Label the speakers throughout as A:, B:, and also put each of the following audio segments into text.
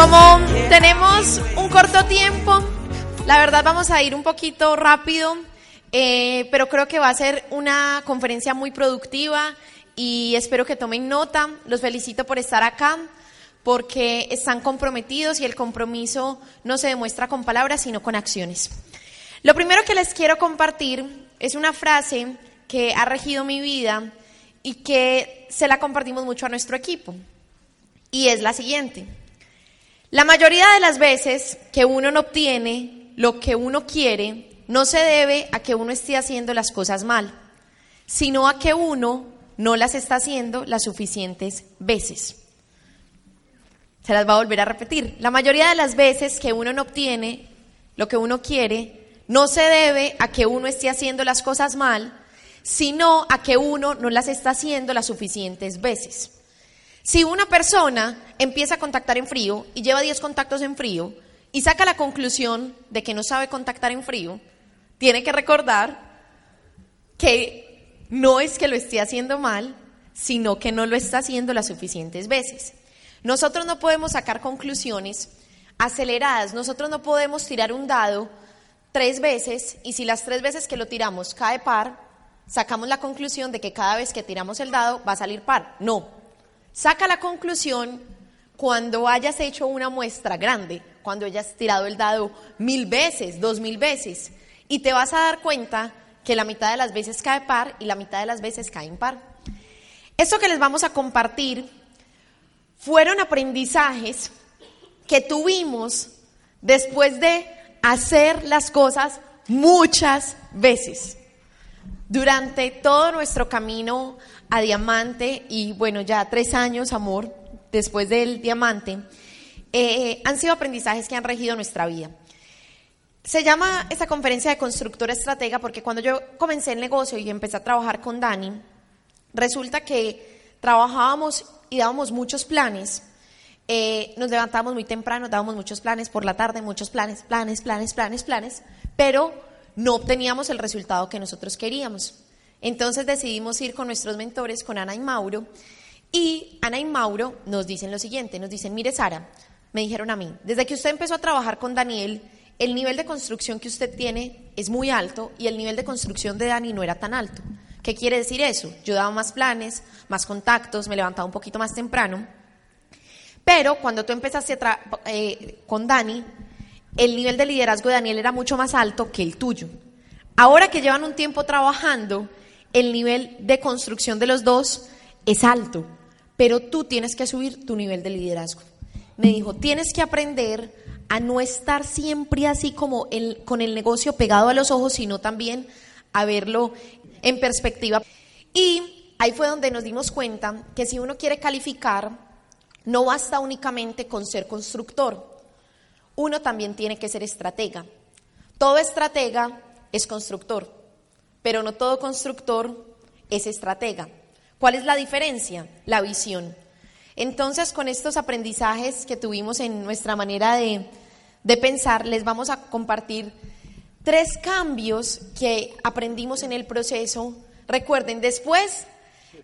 A: Como tenemos un corto tiempo, la verdad vamos a ir un poquito rápido, eh, pero creo que va a ser una conferencia muy productiva y espero que tomen nota. Los felicito por estar acá porque están comprometidos y el compromiso no se demuestra con palabras, sino con acciones. Lo primero que les quiero compartir es una frase que ha regido mi vida y que se la compartimos mucho a nuestro equipo. Y es la siguiente. La mayoría de las veces que uno no obtiene lo que uno quiere, no se debe a que uno esté haciendo las cosas mal, sino a que uno no las está haciendo las suficientes veces. Se las va a volver a repetir. La mayoría de las veces que uno no obtiene lo que uno quiere, no se debe a que uno esté haciendo las cosas mal, sino a que uno no las está haciendo las suficientes veces. Si una persona empieza a contactar en frío y lleva 10 contactos en frío y saca la conclusión de que no sabe contactar en frío, tiene que recordar que no es que lo esté haciendo mal, sino que no lo está haciendo las suficientes veces. Nosotros no podemos sacar conclusiones aceleradas, nosotros no podemos tirar un dado tres veces y si las tres veces que lo tiramos cae par, sacamos la conclusión de que cada vez que tiramos el dado va a salir par. No, saca la conclusión cuando hayas hecho una muestra grande, cuando hayas tirado el dado mil veces, dos mil veces, y te vas a dar cuenta que la mitad de las veces cae par y la mitad de las veces cae impar. Esto que les vamos a compartir fueron aprendizajes que tuvimos después de hacer las cosas muchas veces. Durante todo nuestro camino a diamante y bueno, ya tres años, amor, después del diamante, eh, han sido aprendizajes que han regido nuestra vida. Se llama esta conferencia de constructora estratega porque cuando yo comencé el negocio y empecé a trabajar con Dani, resulta que trabajábamos y dábamos muchos planes. Eh, nos levantábamos muy temprano, dábamos muchos planes por la tarde, muchos planes, planes, planes, planes, planes, pero no obteníamos el resultado que nosotros queríamos. Entonces decidimos ir con nuestros mentores, con Ana y Mauro, y Ana y Mauro nos dicen lo siguiente, nos dicen, mire Sara, me dijeron a mí, desde que usted empezó a trabajar con Daniel, el nivel de construcción que usted tiene es muy alto y el nivel de construcción de Dani no era tan alto. ¿Qué quiere decir eso? Yo daba más planes, más contactos, me levantaba un poquito más temprano, pero cuando tú empezaste eh, con Dani, el nivel de liderazgo de Daniel era mucho más alto que el tuyo. Ahora que llevan un tiempo trabajando, el nivel de construcción de los dos es alto, pero tú tienes que subir tu nivel de liderazgo. Me dijo, tienes que aprender a no estar siempre así como con el negocio pegado a los ojos, sino también a verlo en perspectiva. Y ahí fue donde nos dimos cuenta que si uno quiere calificar, no basta únicamente con ser constructor, uno también tiene que ser estratega. Todo estratega es constructor, pero no todo constructor es estratega. ¿Cuál es la diferencia? La visión. Entonces, con estos aprendizajes que tuvimos en nuestra manera de, pensar, les vamos a compartir tres cambios que aprendimos en el proceso. Recuerden, después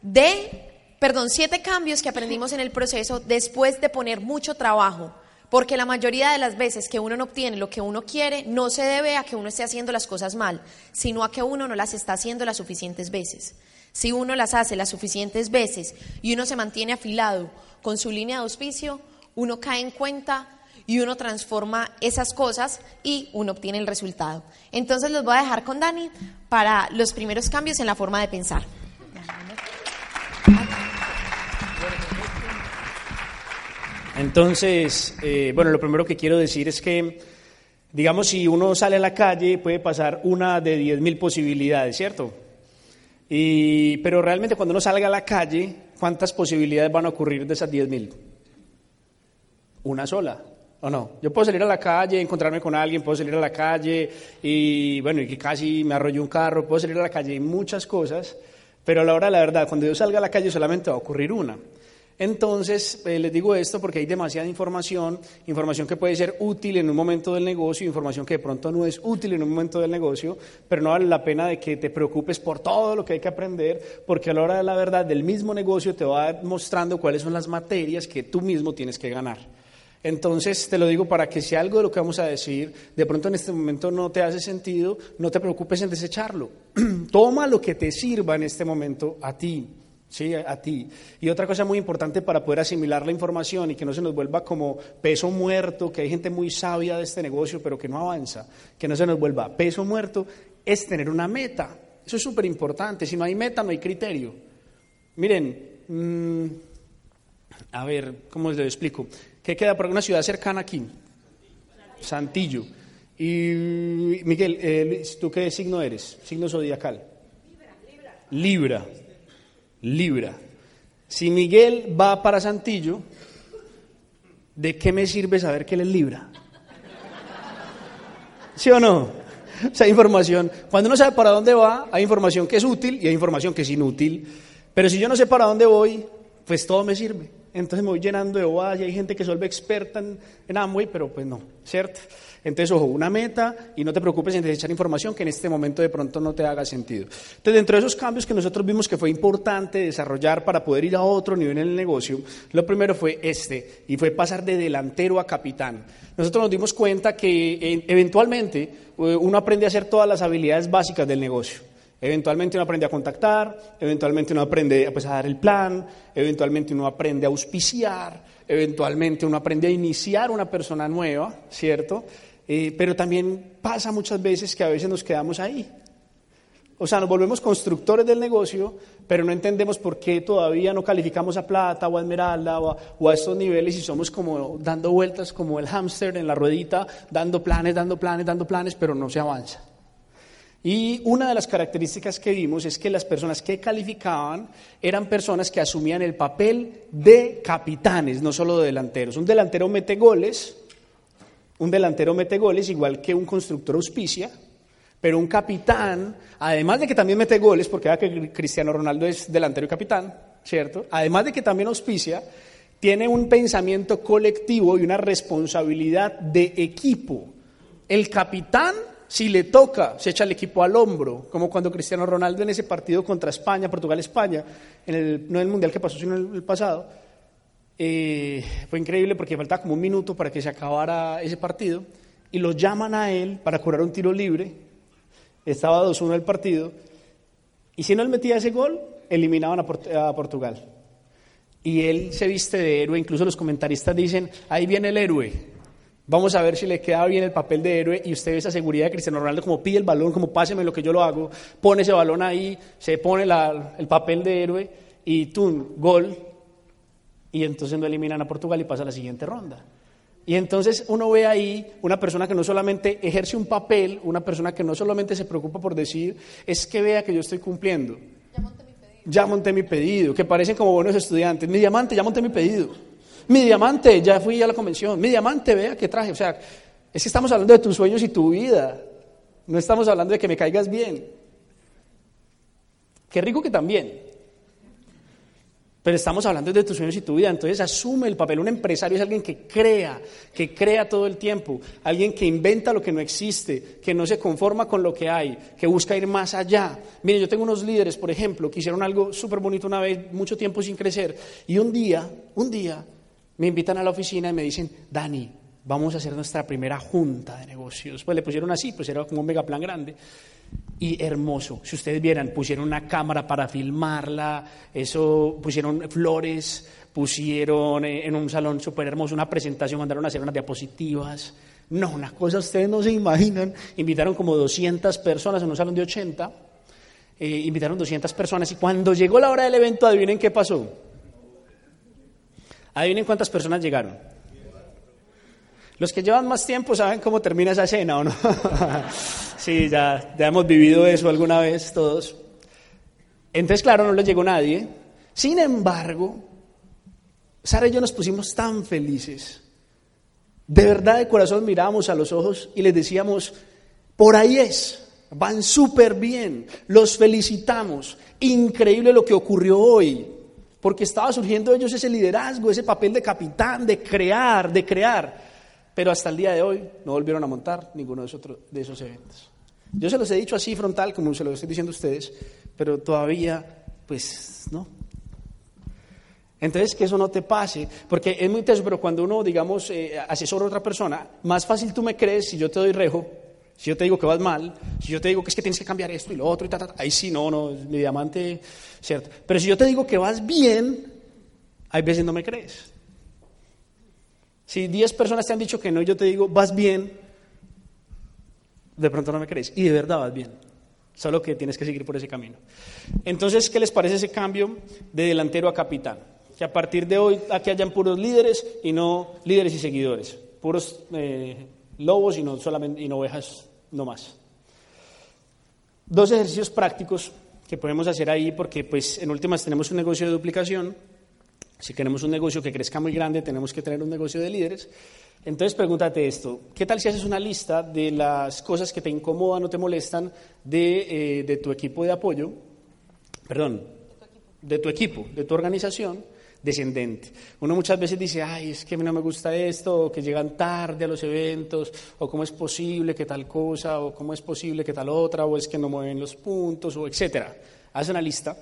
A: de, perdón, siete cambios que aprendimos en el proceso después de poner mucho trabajo porque la mayoría de las veces que uno no obtiene lo que uno quiere no se debe a que uno esté haciendo las cosas mal, sino a que uno no las está haciendo las suficientes veces. Si uno las hace las suficientes veces y uno se mantiene afilado con su línea de auspicio, uno cae en cuenta y uno transforma esas cosas y uno obtiene el resultado. Entonces los voy a dejar con Dani para los primeros cambios en la forma de pensar.
B: Entonces, eh, bueno, lo primero que quiero decir es que, digamos, si uno sale a la calle, puede pasar una de diez mil posibilidades, ¿cierto? Y, pero realmente cuando uno salga a la calle, ¿cuántas posibilidades van a ocurrir de esas diez mil? Una sola, ¿o no? Yo puedo salir a la calle, encontrarme con alguien, puedo salir a la calle y, bueno, y que casi me arrolló un carro, puedo salir a la calle y muchas cosas, pero a la hora de la verdad, cuando yo salga a la calle solamente va a ocurrir una. Entonces, eh, les digo esto porque hay demasiada información, información que puede ser útil en un momento del negocio, información que de pronto no es útil en un momento del negocio, pero no vale la pena de que te preocupes por todo lo que hay que aprender, porque a la hora de la verdad del mismo negocio te va mostrando cuáles son las materias que tú mismo tienes que ganar. Entonces te lo digo para que si algo de lo que vamos a decir de pronto en este momento no te hace sentido, no te preocupes en desecharlo. Toma lo que te sirva en este momento a ti. Sí, a ti. Y otra cosa muy importante para poder asimilar la información y que no se nos vuelva como peso muerto, que hay gente muy sabia de este negocio, pero que no avanza, que no se nos vuelva peso muerto, es tener una meta. Eso es súper importante. Si no hay meta, no hay criterio. Miren, mm, a ver, ¿cómo les lo explico? ¿Qué queda por una ciudad cercana aquí? Santillo. Y Miguel, eh, ¿tú qué signo eres? Signo zodiacal. Libra. Libra. Si Miguel va para Santillo, ¿de qué me sirve saber que él es Libra? ¿Sí o no? O sea, información. Cuando uno sabe para dónde va, hay información que es útil y hay información que es inútil. Pero si yo no sé para dónde voy, pues todo me sirve entonces me voy llenando de bobadas y hay gente que se vuelve experta en, en, Amway, pero pues no, ¿cierto? Entonces, ojo, una meta y no te preocupes en desechar información que en este momento de pronto no te haga sentido. Entonces, dentro de esos cambios que nosotros vimos que fue importante desarrollar para poder ir a otro nivel en el negocio, lo primero fue este, y fue pasar de delantero a capitán. Nosotros nos dimos cuenta que eh, eventualmente eh, uno aprende a hacer todas las habilidades básicas del negocio. Eventualmente uno aprende a contactar, eventualmente uno aprende pues, a dar el plan, eventualmente uno aprende a auspiciar, eventualmente uno aprende a iniciar una persona nueva, ¿cierto? Eh, pero también pasa muchas veces que a veces nos quedamos ahí. O sea, nos volvemos constructores del negocio, pero no entendemos por qué todavía no calificamos a plata o a esmeralda o a, o a estos niveles y somos como dando vueltas como el hámster en la ruedita, dando planes, dando planes, dando planes, pero no se avanza. Y una de las características que vimos es que las personas que calificaban eran personas que asumían el papel de capitanes, no solo de delanteros. Un delantero mete goles, un delantero mete goles igual que un constructor auspicia, pero un capitán, además de que también mete goles, porque vea que Cristiano Ronaldo es delantero y capitán, ¿cierto? Además de que también auspicia, tiene un pensamiento colectivo y una responsabilidad de equipo. El capitán si le toca, se echa el equipo al hombro, como cuando Cristiano Ronaldo en ese partido contra España, Portugal-España, no en el Mundial que pasó, sino en el, pasado. Eh, fue increíble porque faltaba como un minuto para que se acabara ese partido y lo llaman a él para curar un tiro libre. Estaba 2-1 el partido y si no él metía ese gol, eliminaban a, Portugal. Y él se viste de héroe, incluso los comentaristas dicen, ahí viene el héroe. Vamos a ver si le queda bien el papel de héroe y usted ve esa seguridad de Cristiano Ronaldo como pide el balón, como páseme lo que yo lo hago, pone ese balón ahí, se pone el papel de héroe y ¡tum! gol. Y entonces no eliminan a Portugal y pasa a la siguiente ronda. Y entonces uno ve ahí una persona que no solamente ejerce un papel, una persona que no solamente se preocupa por decir, es que vea que yo estoy cumpliendo. Ya monté mi pedido. Ya monté mi pedido, que parecen como buenos estudiantes. Mi diamante, ya monté mi pedido. Mi diamante, ya fui a la convención. Mi diamante, vea qué traje. O sea, es que estamos hablando de tus sueños y tu vida. No estamos hablando de que me caigas bien. Qué rico que también. Pero estamos hablando de tus sueños y tu vida. Entonces asume el papel. Un empresario es alguien que crea, que crea todo el tiempo. Alguien que inventa lo que no existe, que no se conforma con lo que hay, que busca ir más allá. Miren, yo tengo unos líderes, por ejemplo, que hicieron algo súper bonito una vez, mucho tiempo sin crecer. Y un día, un día, me invitan a la oficina y me dicen, Dani, vamos a hacer nuestra primera junta de negocios. Pues le pusieron así, pues era como un mega plan grande. Y hermoso, si ustedes vieran, pusieron una cámara para filmarla, eso, pusieron flores, pusieron en un salón súper hermoso una presentación, mandaron a hacer unas diapositivas. No, una cosa ustedes no se imaginan. Invitaron como 200 personas en un salón de 80. Eh, invitaron 200 personas y cuando llegó la hora del evento, adivinen qué pasó. Adivinen cuántas personas llegaron. Los que llevan más tiempo saben cómo termina esa escena, ¿o no? sí, ya, ya hemos vivido eso alguna vez todos. Entonces, claro, no les llegó nadie. Sin embargo, Sara y yo nos pusimos tan felices. De verdad, de corazón mirábamos a los ojos y les decíamos, por ahí es, van súper bien, los felicitamos, increíble lo que ocurrió hoy porque estaba surgiendo ellos ese liderazgo, ese papel de capitán, de crear, de crear. Pero hasta el día de hoy no volvieron a montar ninguno de esos, de esos eventos. Yo se los he dicho así frontal, como se lo estoy diciendo a ustedes, pero todavía, pues, no. Entonces, que eso no te pase, porque es muy teso, pero cuando uno, digamos, eh, asesora a otra persona, más fácil tú me crees si yo te doy rejo, si yo te digo que vas mal, si yo te digo que es que tienes que cambiar esto y lo otro y tal, ahí sí, no, no, es mi diamante, ¿cierto? Pero si yo te digo que vas bien, hay veces no me crees. Si 10 personas te han dicho que no yo te digo, vas bien, de pronto no me crees. Y de verdad vas bien. Solo que tienes que seguir por ese camino. Entonces, ¿qué les parece ese cambio de delantero a capitán? Que a partir de hoy aquí hayan puros líderes y no líderes y seguidores. Puros eh, lobos y no, solamente, y ovejas, no más. Dos ejercicios prácticos que podemos hacer ahí porque pues en últimas tenemos un negocio de duplicación. Si queremos un negocio que crezca muy grande, tenemos que tener un negocio de líderes. Entonces pregúntate esto, ¿qué tal si haces una lista de las cosas que te incomodan o te molestan de, eh, de tu equipo de apoyo? Perdón, de tu equipo, de tu organización descendente. Uno muchas veces dice, ay, es que a mí no me gusta esto, o que llegan tarde a los eventos, o cómo es posible que tal cosa, o cómo es posible que tal otra, o es que no mueven los puntos, o etcétera. Haz una lista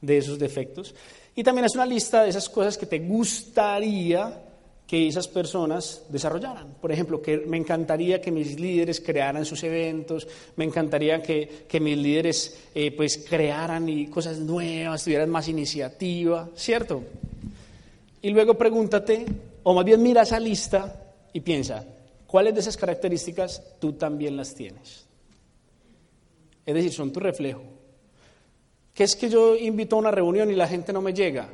B: de esos defectos y también haz una lista de esas cosas que te gustaría que esas personas desarrollaran. Por ejemplo, que me encantaría que mis líderes crearan sus eventos, me encantaría que, que mis líderes eh, pues crearan y cosas nuevas, tuvieran más iniciativa, ¿cierto? Y luego pregúntate, o más bien mira esa lista y piensa, ¿cuáles de esas características tú también las tienes? Es decir, son tu reflejo. ¿Qué es que yo invito a una reunión y la gente no me llega?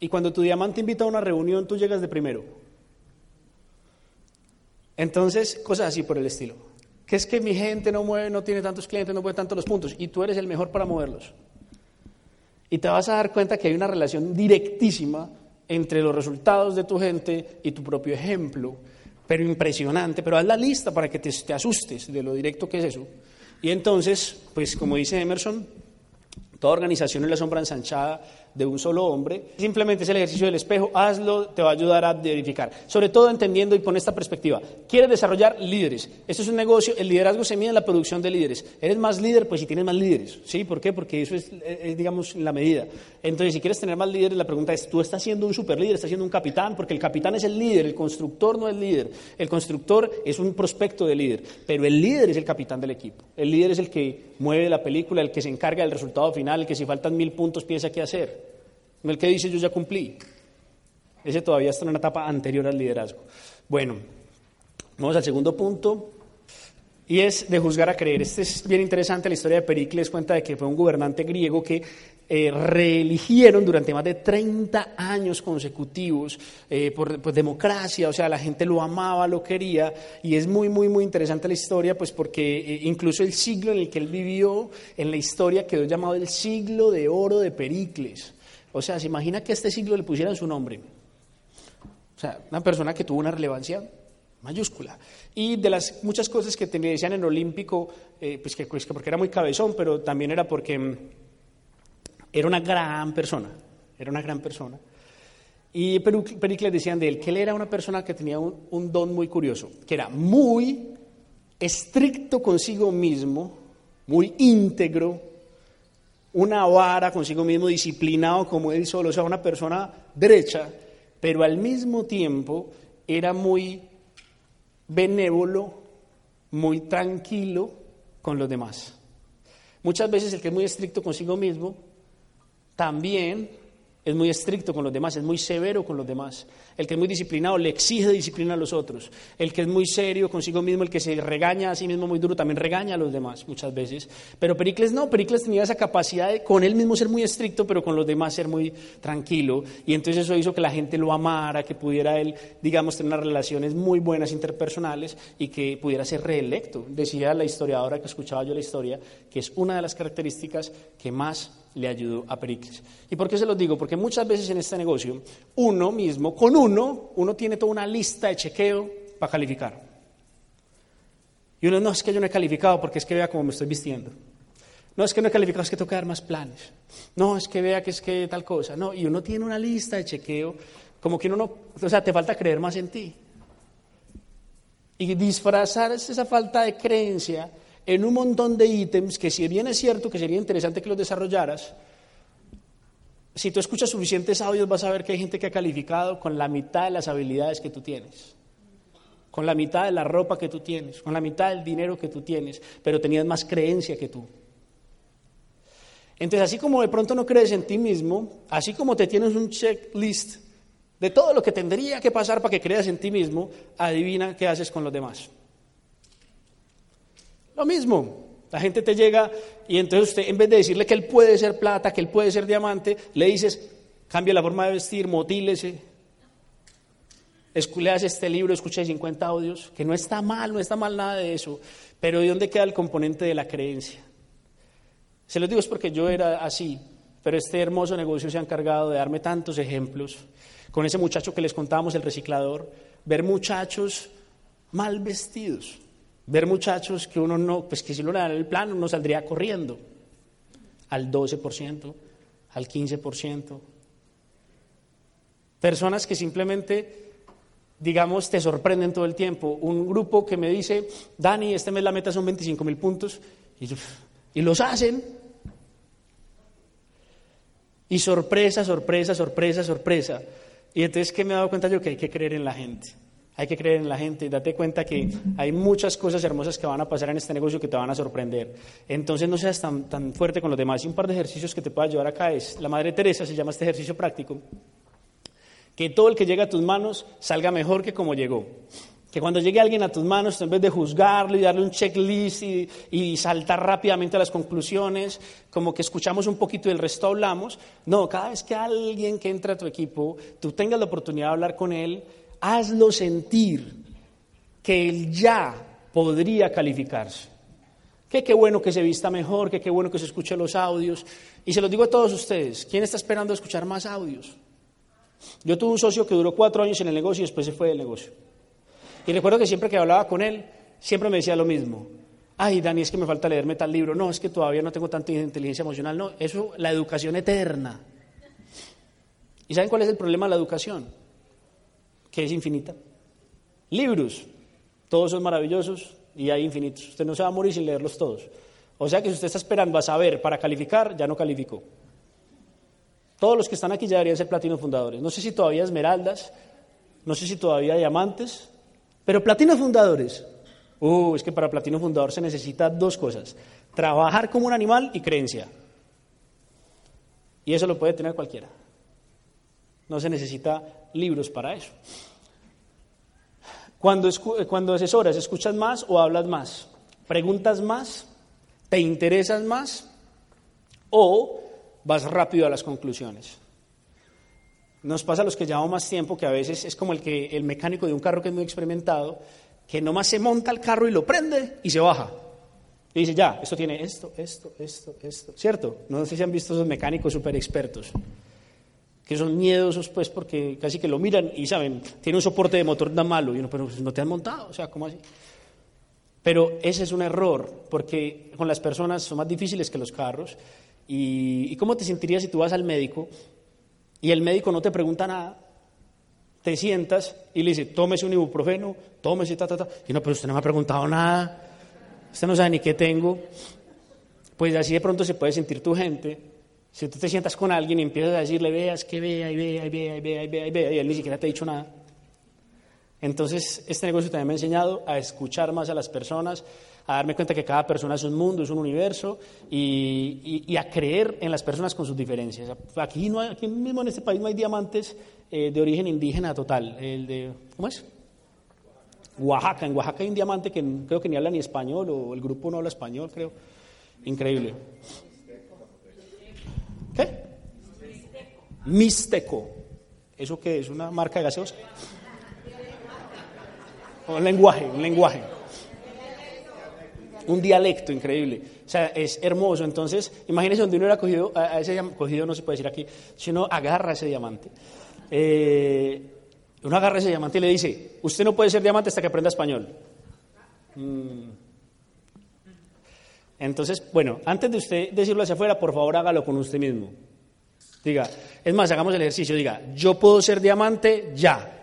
B: Y cuando tu diamante invita a una reunión, tú llegas de primero. Entonces, cosas así por el estilo. Que es que mi gente no mueve, no tiene tantos clientes, no mueve tantos los puntos, y tú eres el mejor para moverlos. Y te vas a dar cuenta que hay una relación directísima entre los resultados de tu gente y tu propio ejemplo, pero impresionante. Pero haz la lista para que te, te asustes de lo directo que es eso. Y entonces, pues como dice Emerson, toda organización es la sombra ensanchada de un solo hombre. Simplemente es el ejercicio del espejo, hazlo, te va a ayudar a verificar. Sobre todo entendiendo y pon esta perspectiva. Quieres desarrollar líderes. Esto es un negocio, el liderazgo se mide en la producción de líderes. Eres más líder, pues si tienes más líderes. ¿Sí? ¿Por qué? Porque eso es, digamos, la medida. Entonces, si quieres tener más líderes, la pregunta es, ¿tú estás siendo un super líder, estás siendo un capitán? Porque el capitán es el líder, el constructor no es líder. El constructor es un prospecto de líder, pero el líder es el capitán del equipo. El líder es el que mueve la película, el que se encarga del resultado final, el que si faltan mil puntos piensa qué hacer. El que dice yo ya cumplí. Ese todavía está en una etapa anterior al liderazgo. Bueno, vamos al segundo punto. Y es de juzgar a creer. Este es bien interesante. La historia de Pericles cuenta de que fue un gobernante griego que eh, reeligieron durante más de 30 años consecutivos eh, por, democracia, o sea, la gente lo amaba, lo quería, y es muy, muy, muy interesante la historia, pues porque eh, incluso el siglo en el que él vivió, en la historia quedó llamado el siglo de oro de Pericles. O sea, se imagina que a este siglo le pusieran su nombre. O sea, una persona que tuvo una relevancia mayúscula. Y de las muchas cosas que te decían en Olímpico, eh, pues, pues que, porque era muy cabezón, pero también era porque mm, era una gran persona, era una gran persona. Y Pericles decían de él que él era una persona que tenía un, don muy curioso, que era muy estricto consigo mismo, muy íntegro, una vara consigo mismo, disciplinado como él solo, o sea, una persona derecha, pero al mismo tiempo era muy benévolo, muy tranquilo con los demás. Muchas veces el que es muy estricto consigo mismo también es muy estricto con los demás, es muy severo con los demás. El que es muy disciplinado le exige disciplina a los otros. El que es muy serio consigo mismo, el que se regaña a sí mismo muy duro, también regaña a los demás muchas veces. Pero Pericles no, Pericles tenía esa capacidad de con él mismo ser muy estricto, pero con los demás ser muy tranquilo. Y entonces eso hizo que la gente lo amara, que pudiera él, digamos, tener unas relaciones muy buenas interpersonales y que pudiera ser reelecto. Decía la historiadora que escuchaba yo la historia, que es una de las características que más le ayudó a Pericles. ¿Y por qué se los digo? Porque muchas veces en este negocio, uno mismo, con uno, uno tiene toda una lista de chequeo para calificar. Y uno, no, es que yo no he calificado porque es que vea cómo me estoy vistiendo. No, es que no he calificado, es que tengo que dar más planes. No, es que vea que es que tal cosa. No, y uno tiene una lista de chequeo, como que uno no, o sea, te falta creer más en ti. Y disfrazar esa falta de creencia en un montón de ítems que si bien es cierto que sería interesante que los desarrollaras, si tú escuchas suficientes audios vas a ver que hay gente que ha calificado con la mitad de las habilidades que tú tienes, con la mitad de la ropa que tú tienes, con la mitad del dinero que tú tienes, pero tenías más creencia que tú. Entonces, así como de pronto no crees en ti mismo, así como te tienes un checklist de todo lo que tendría que pasar para que creas en ti mismo, adivina qué haces con los demás. Lo mismo, la gente te llega y entonces usted, en vez de decirle que él puede ser plata, que él puede ser diamante, le dices, cambia la forma de vestir, motílese, leas este libro, escucha 50 audios, que no está mal, no está mal nada de eso, pero ¿de dónde queda el componente de la creencia? Se los digo es porque yo era así, pero este hermoso negocio se ha encargado de darme tantos ejemplos. Con ese muchacho que les contábamos, el reciclador, ver muchachos mal vestidos, ver muchachos que uno no, pues que si uno le dan el plan, uno saldría corriendo al 12%, al 15%. Personas que simplemente, digamos, te sorprenden todo el tiempo. Un grupo que me dice, Dani, este mes la meta son 25 mil puntos, y, y los hacen. Y sorpresa, sorpresa, sorpresa, sorpresa. Y entonces, ¿qué me he dado cuenta yo? Que hay que creer en la gente. Hay que creer en la gente y date cuenta que hay muchas cosas hermosas que van a pasar en este negocio que te van a sorprender. Entonces no seas tan, tan fuerte con los demás. Y un par de ejercicios que te pueda llevar acá es, la Madre Teresa se llama este ejercicio práctico, que todo el que llega a tus manos salga mejor que como llegó. Que cuando llegue alguien a tus manos, en vez de juzgarlo y darle un checklist y, saltar rápidamente a las conclusiones, como que escuchamos un poquito y el resto hablamos, no, cada vez que alguien que entra a tu equipo, tú tengas la oportunidad de hablar con él, hazlo sentir que él ya podría calificarse. Que qué bueno que se vista mejor, que qué bueno que se escuche los audios. Y se los digo a todos ustedes, ¿quién está esperando escuchar más audios? Yo tuve un socio que duró cuatro años en el negocio y después se fue del negocio. Y recuerdo que siempre que hablaba con él, siempre me decía lo mismo. Ay, Dani, es que me falta leerme tal libro. No, es que todavía no tengo tanta inteligencia emocional. No, eso, la educación eterna. ¿Y saben cuál es el problema de la educación? Que es infinita. Libros, todos son maravillosos y hay infinitos. Usted no se va a morir sin leerlos todos. O sea que si usted está esperando a saber para calificar, ya no calificó. Todos los que están aquí ya deberían ser platinos fundadores. No sé si todavía esmeraldas, no sé si todavía diamantes, pero platinos fundadores, uh, es que para platino fundador se necesita dos cosas, trabajar como un animal y creencia. Y eso lo puede tener cualquiera. No se necesita libros para eso. Cuando, cuando asesoras, ¿escuchas más o hablas más? ¿Preguntas más? ¿Te interesas más? ¿O vas rápido a las conclusiones? Nos pasa a los que llevamos más tiempo que a veces es como el, que, el mecánico de un carro que es muy experimentado, que nomás se monta el carro y lo prende y se baja. Y dice, ya, esto tiene esto, esto, esto, esto. ¿Cierto? No sé si han visto esos mecánicos súper expertos, que son miedosos pues porque casi que lo miran y saben, tiene un soporte de motor tan malo y uno, pero no te han montado, o sea, ¿cómo así? Pero ese es un error, porque con las personas son más difíciles que los carros. ¿Y, y cómo te sentirías si tú vas al médico y el médico no te pregunta nada, te sientas y le dice, tómese un ibuprofeno, tómese, ta, ta, ta. Y no, pero usted no me ha preguntado nada, usted no sabe ni qué tengo. Pues así de pronto se puede sentir tu gente. Si tú te sientas con alguien y empiezas a decirle, veas que vea y vea y vea y vea y vea y vea, y él ni siquiera te ha dicho nada. Entonces, este negocio también me ha enseñado a escuchar más a las personas, a darme cuenta que cada persona es un mundo, es un universo y, a creer en las personas con sus diferencias. Aquí, no aquí mismo en este país no hay diamantes eh, de origen indígena total. El de, ¿Cómo es? Oaxaca. En Oaxaca hay un diamante que creo que ni habla ni español o el grupo no habla español, creo. Increíble. Mixteco. ¿Eso qué es? ¿Una marca de gaseosa? Un lenguaje, un lenguaje un dialecto increíble. O sea, es hermoso. Entonces, imagínese donde uno era cogido, a ese cogido no se puede decir aquí, si uno agarra ese diamante. Eh, uno agarra ese diamante y le dice, usted no puede ser diamante hasta que aprenda español. Mm. Entonces, bueno, antes de usted decirlo hacia afuera, por favor hágalo con usted mismo. Diga, es más, hagamos el ejercicio, diga, yo puedo ser diamante ya.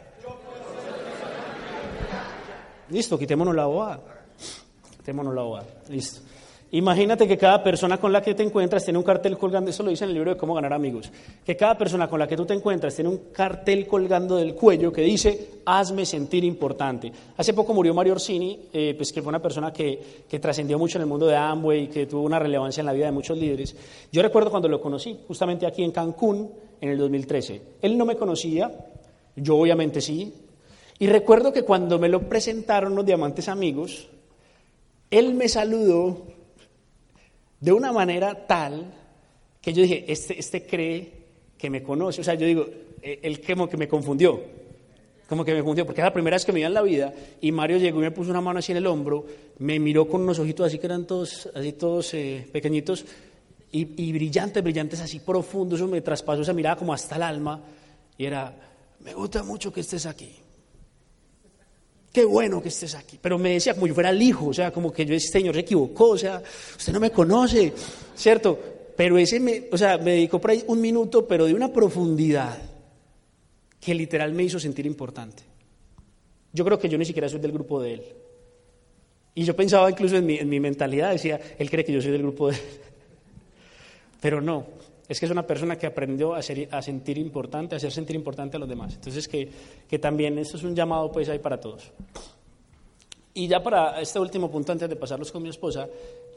B: Listo, quitémonos la bobada. Démonos la Listo. Imagínate que cada persona con la que te encuentras tiene un cartel colgando, eso lo dice en el libro de cómo ganar amigos, que cada persona con la que tú te encuentras tiene un cartel colgando del cuello que dice, hazme sentir importante. Hace poco murió Mario Orsini, eh, pues que fue una persona que, que trascendió mucho en el mundo de Amway, que tuvo una relevancia en la vida de muchos líderes. Yo recuerdo cuando lo conocí, justamente aquí en Cancún, en el 2013. Él no me conocía, yo obviamente sí, y recuerdo que cuando me lo presentaron los diamantes amigos, él me saludó de una manera tal que yo dije, este, este cree que me conoce. O sea, yo digo, eh, él como que me confundió. Como que me confundió, porque era la primera vez que me veía en la vida y Mario llegó y me puso una mano así en el hombro, me miró con unos ojitos así que eran todos, así todos eh, pequeñitos y, y, brillantes, brillantes, así profundos, eso me traspasó esa mirada como hasta el alma y era, me gusta mucho que estés aquí. Qué bueno que estés aquí. Pero me decía como yo fuera el hijo, o sea, como que yo, ese señor se equivocó, o sea, usted no me conoce, ¿cierto? Pero ese me, o sea, me dedicó por ahí un minuto, pero de una profundidad que literal me hizo sentir importante. Yo creo que yo ni siquiera soy del grupo de él. Y yo pensaba incluso en mi, en mi mentalidad, decía, él cree que yo soy del grupo de él. Pero no, es que es una persona que aprendió a, ser, a sentir importante, a hacer sentir importante a los demás. Entonces, que, que también esto es un llamado pues ahí para todos. Y ya para este último punto, antes de pasarlos con mi esposa,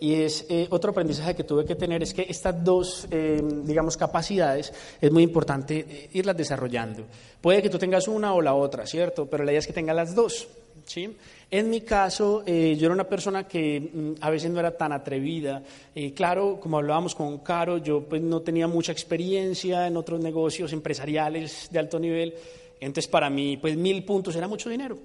B: y es eh, otro aprendizaje que tuve que tener, es que estas dos, eh, digamos, capacidades es muy importante eh, irlas desarrollando. Puede que tú tengas una o la otra, ¿cierto? Pero la idea es que tengas las dos. ¿Sí? En mi caso, eh, yo era una persona que mm, a veces no era tan atrevida. Eh, claro, como hablábamos con Caro, yo pues no tenía mucha experiencia en otros negocios empresariales de alto nivel. Entonces, para mí, pues mil puntos era mucho dinero.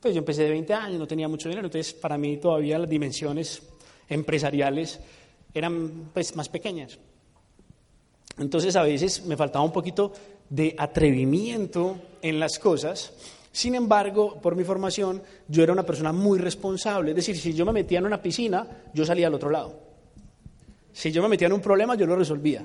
B: Pues yo empecé de 20 años, no tenía mucho dinero. Entonces, para mí todavía las dimensiones empresariales eran pues más pequeñas. Entonces, a veces me faltaba un poquito de atrevimiento en las cosas sin embargo, por mi formación, yo era una persona muy responsable. Es decir, si yo me metía en una piscina, yo salía al otro lado. Si yo me metía en un problema, yo lo resolvía.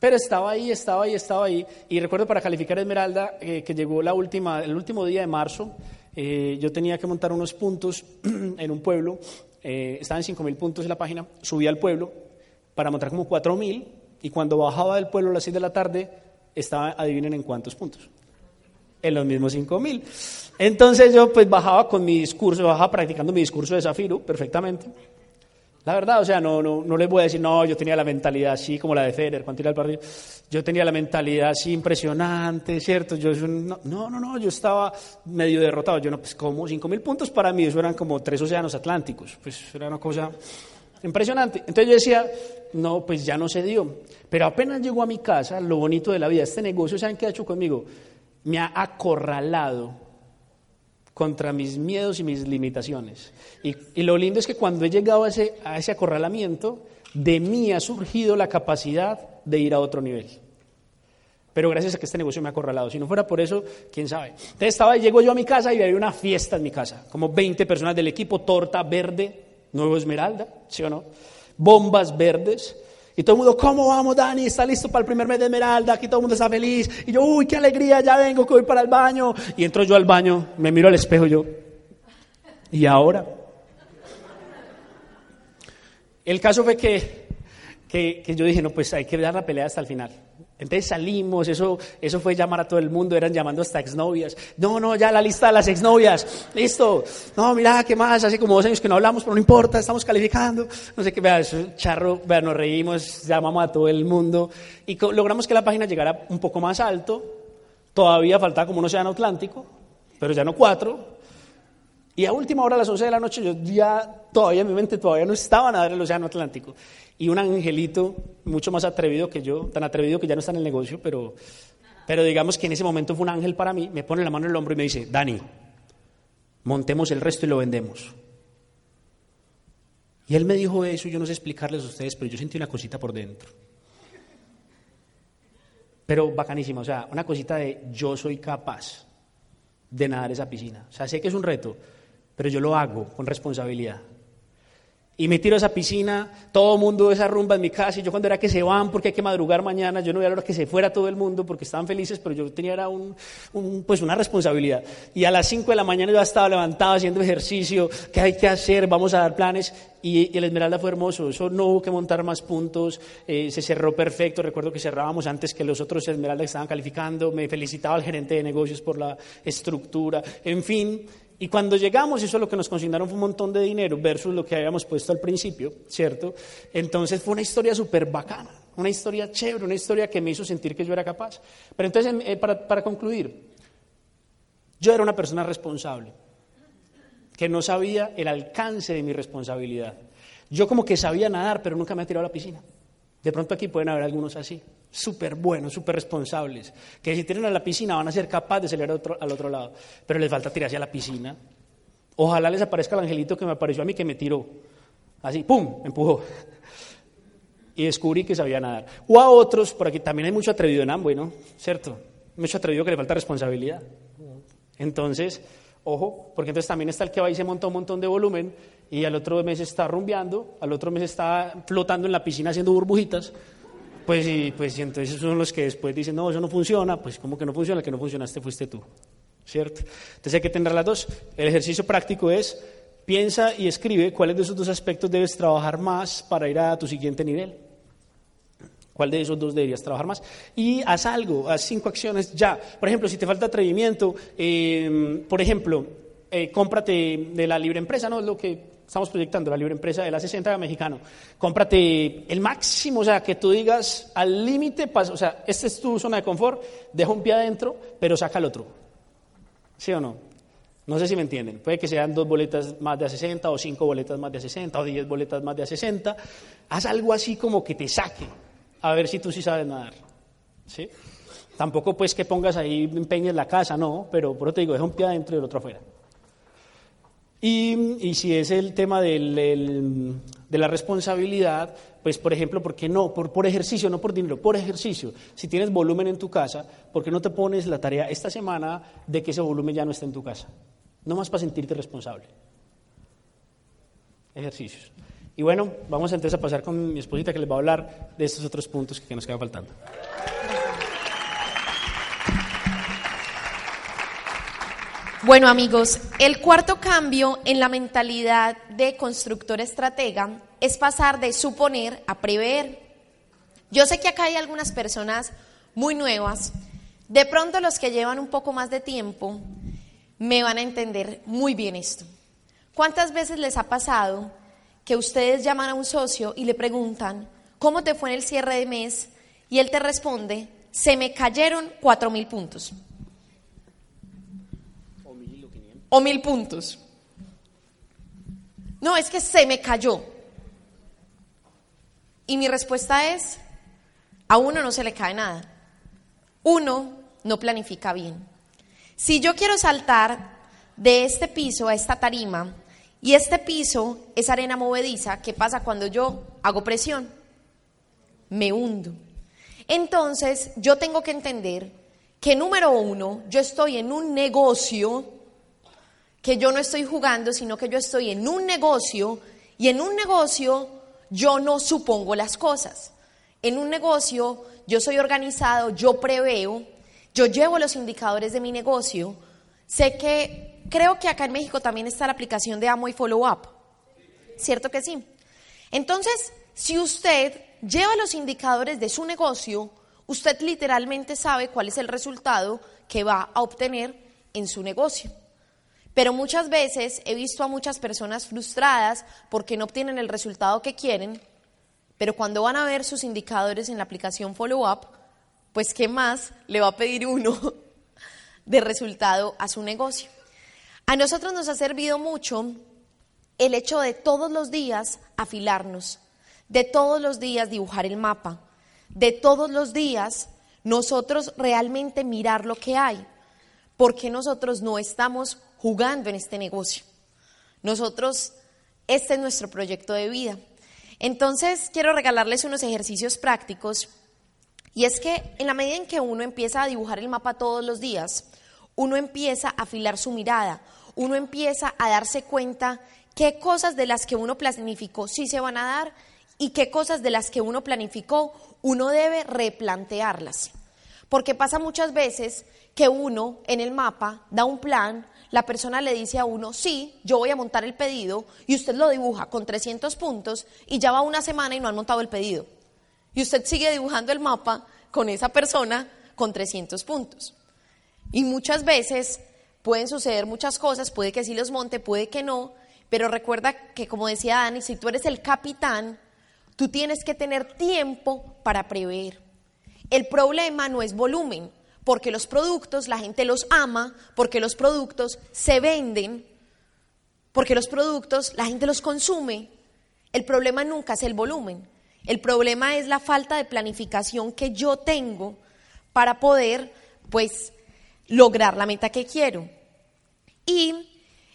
B: Pero estaba ahí, estaba ahí, estaba ahí. Y recuerdo para calificar Esmeralda, eh, que llegó la última, el último día de marzo, eh, yo tenía que montar unos puntos en un pueblo. Eh, estaban 5.000 puntos en la página. Subí al pueblo para montar como 4.000. Y cuando bajaba del pueblo a las 6 de la tarde, estaba, adivinen en cuántos puntos en los mismos 5 mil. Entonces yo pues bajaba con mi discurso, bajaba practicando mi discurso de Zafiro perfectamente. La verdad, o sea, no, no, no les voy a decir, no, yo tenía la mentalidad así como la de Federer, cuando iba al partido. Yo tenía la mentalidad así impresionante, ¿cierto? Yo, no, no, no, yo estaba medio derrotado. Yo no, pues como 5 mil puntos para mí, eso eran como tres océanos atlánticos. Pues era una cosa impresionante. Entonces yo decía, no, pues ya no se dio. Pero apenas llegó a mi casa, lo bonito de la vida, este negocio, ¿saben qué ha hecho conmigo? Me ha acorralado contra mis miedos y mis limitaciones. Y, lo lindo es que cuando he llegado a ese, acorralamiento, de mí ha surgido la capacidad de ir a otro nivel. Pero gracias a que este negocio me ha acorralado. Si no fuera por eso, quién sabe. Entonces estaba, llego yo a mi casa y había una fiesta en mi casa. Como 20 personas del equipo, torta verde, nuevo esmeralda, ¿sí o no? Bombas verdes. Y todo el mundo, ¿cómo vamos, Dani? ¿Está listo para el primer mes de Esmeralda? Aquí todo el mundo está feliz. Y yo, uy, qué alegría, ya vengo, que voy para el baño. Y entro yo al baño, me miro al espejo yo. ¿Y ahora? El caso fue que, que, que yo dije, no, pues hay que dar la pelea hasta el final. Entonces salimos, eso, eso fue llamar a todo el mundo, eran llamando hasta exnovias. No, no, ya la lista de las exnovias, listo. No, mira, ¿qué más? Hace como dos años que no hablamos, pero no importa, estamos calificando. No sé qué, vea, eso, charro, vea, nos reímos, llamamos a todo el mundo y logramos que la página llegara un poco más alto. Todavía faltaba como un océano Atlántico, pero ya no cuatro. Y a última hora, a las 11 de la noche, yo ya, todavía en mi mente, todavía no estaba nadar en el océano Atlántico y un angelito mucho más atrevido que yo, tan atrevido que ya no está en el negocio, pero, pero digamos que en ese momento fue un ángel para mí, me pone la mano en el hombro y me dice, Dani, montemos el resto y lo vendemos. Y él me dijo eso, yo no sé explicarles a ustedes, pero yo sentí una cosita por dentro. Pero bacanísimo, o sea, una cosita de yo soy capaz de nadar esa piscina. O sea, sé que es un reto, pero yo lo hago con responsabilidad. Y me tiro a esa piscina, todo el mundo esa rumba en mi casa, y yo cuando era que se van porque hay que madrugar mañana, yo no veía la hora que se fuera todo el mundo porque estaban felices, pero yo tenía era un, pues una responsabilidad. Y a las 5 de la mañana yo estaba levantado haciendo ejercicio, ¿qué hay que hacer? Vamos a dar planes. Y, el Esmeralda fue hermoso, eso no hubo que montar más puntos, eh, se cerró perfecto, recuerdo que cerrábamos antes que los otros Esmeralda que estaban calificando, me felicitaba el gerente de negocios por la estructura, en fin, y cuando llegamos, eso es lo que nos consignaron fue un montón de dinero versus lo que habíamos puesto al principio, ¿cierto? Entonces fue una historia súper bacana, una historia chévere, una historia que me hizo sentir que yo era capaz. Pero entonces, eh, para, para concluir, yo era una persona responsable, que no sabía el alcance de mi responsabilidad. Yo como que sabía nadar, pero nunca me he tirado a la piscina. De pronto aquí pueden haber algunos así, súper buenos, súper responsables, que si tienen a la piscina van a ser capaces de salir al otro, al otro lado, pero les falta tirarse a la piscina. Ojalá les aparezca el angelito que me apareció a mí que me tiró, así, ¡pum!, me empujó. Y descubrí que sabía nadar. O a otros, por aquí también hay mucho atrevido en Amway, ¿no? ¿Cierto? Mucho atrevido que le falta responsabilidad. Entonces, ojo, porque entonces también está el que va y se monta un montón de volumen y al otro mes está rumbeando, al otro mes está flotando en la piscina haciendo burbujitas, pues y, pues, y entonces son los que después dicen, no, eso no funciona, pues como que no funciona, el que no funcionaste fuiste tú, ¿cierto? Entonces hay que tener las dos. El ejercicio práctico es, piensa y escribe cuáles de esos dos aspectos debes trabajar más para ir a tu siguiente nivel. ¿Cuál de esos dos deberías trabajar más? Y haz algo, haz cinco acciones ya. Por ejemplo, si te falta atrevimiento, eh, por ejemplo, eh, cómprate de la libre empresa, ¿no? Lo que estamos proyectando, la libre empresa de la 60 mexicano. Cómprate el máximo, o sea, que tú digas al límite, o sea, esta es tu zona de confort, deja un pie adentro, pero saca el otro. ¿Sí o no? No sé si me entienden. Puede que sean dos boletas más de a 60, o cinco boletas más de a 60, o diez boletas más de a 60. Haz algo así como que te saque, a ver si tú sí sabes nadar. ¿Sí? Tampoco pues que pongas ahí, empeñes la casa, no, pero por eso te digo, deja un pie adentro y el otro afuera. Y, si es el tema de la responsabilidad, pues por ejemplo, ¿por qué no? Por, por ejercicio, no por dinero, por ejercicio. Si tienes volumen en tu casa, ¿por qué no te pones la tarea esta semana de que ese volumen ya no esté en tu casa? No más para sentirte responsable. Ejercicios. Y bueno, vamos entonces a pasar con mi esposita que les va a hablar de estos otros puntos que nos quedan faltando.
A: Bueno amigos, el cuarto cambio en la mentalidad de constructor estratega es pasar de suponer a prever. Yo sé que acá hay algunas personas muy nuevas, de pronto los que llevan un poco más de tiempo me van a entender muy bien esto. ¿Cuántas veces les ha pasado que ustedes llaman a un socio y le preguntan, ¿cómo te fue en el cierre de mes? Y él te responde, se me cayeron cuatro mil puntos o mil puntos. No, es que se me cayó. Y mi respuesta es, a uno no se le cae nada. Uno no planifica bien. Si yo quiero saltar de este piso a esta tarima y este piso es arena movediza, ¿qué pasa cuando yo hago presión? Me hundo. Entonces, yo tengo que entender que número uno, yo estoy en un negocio que yo no estoy jugando, sino que yo estoy en un negocio y en un negocio yo no supongo las cosas. En un negocio yo soy organizado, yo preveo, yo llevo los indicadores de mi negocio. Sé que creo que acá en México también está la aplicación de Amo y Follow Up. ¿Cierto que sí? Entonces, si usted lleva los indicadores de su negocio, usted literalmente sabe cuál es el resultado que va a obtener en su negocio. Pero muchas veces he visto a muchas personas frustradas porque no obtienen el resultado que quieren, pero cuando van a ver sus indicadores en la aplicación Follow Up, pues ¿qué más le va a pedir uno de resultado a su negocio? A nosotros nos ha servido mucho el hecho de todos los días afilarnos, de todos los días dibujar el mapa, de todos los días nosotros realmente mirar lo que hay, porque nosotros no estamos jugando en este negocio. Nosotros, este es nuestro proyecto de vida. Entonces, quiero regalarles unos ejercicios prácticos. Y es que en la medida en que uno empieza a dibujar el mapa todos los días, uno empieza a afilar su mirada, uno empieza a darse cuenta qué cosas de las que uno planificó sí se van a dar y qué cosas de las que uno planificó uno debe replantearlas. Porque pasa muchas veces que uno en el mapa da un plan, la persona le dice a uno, sí, yo voy a montar el pedido, y usted lo dibuja con 300 puntos y ya va una semana y no han montado el pedido. Y usted sigue dibujando el mapa con esa persona con 300 puntos. Y muchas veces pueden suceder muchas cosas, puede que sí los monte, puede que no, pero recuerda que como decía Dani, si tú eres el capitán, tú tienes que tener tiempo para prever. El problema no es volumen, porque los productos la gente los ama, porque los productos se venden, porque los productos la gente los consume. El problema nunca es el volumen, el problema es la falta de planificación que yo tengo para poder, pues, lograr la meta que quiero. Y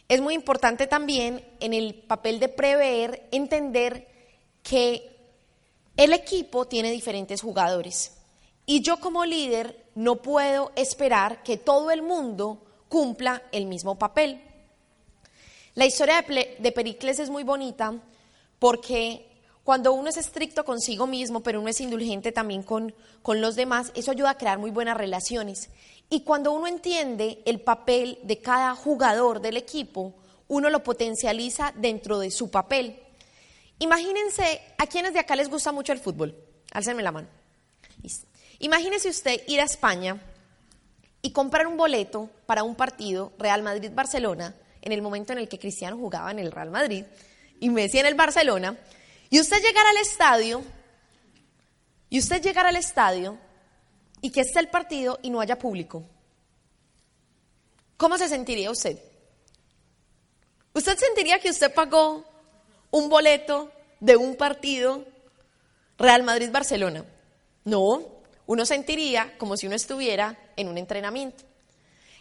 A: es muy importante también en el papel de prever, entender que el equipo tiene diferentes jugadores. Y yo como líder no puedo esperar que todo el mundo cumpla el mismo papel. La historia de Pericles es muy bonita porque cuando uno es estricto consigo mismo, pero uno es indulgente también con, con los demás, eso ayuda a crear muy buenas relaciones. Y cuando uno entiende el papel de cada jugador del equipo, uno lo potencializa dentro de su papel. Imagínense, ¿a quienes de acá les gusta mucho el fútbol? Álcenme la mano. Imagínese usted ir a España y comprar un boleto para un partido Real Madrid-Barcelona en el momento en el que Cristiano jugaba en el Real Madrid y Messi en el Barcelona, y usted llegar al estadio, y usted llegar al estadio y que esté el partido y no haya público. ¿Cómo se sentiría usted? ¿Usted sentiría que usted pagó un boleto de un partido Real Madrid-Barcelona? No, uno sentiría como si uno estuviera en un entrenamiento.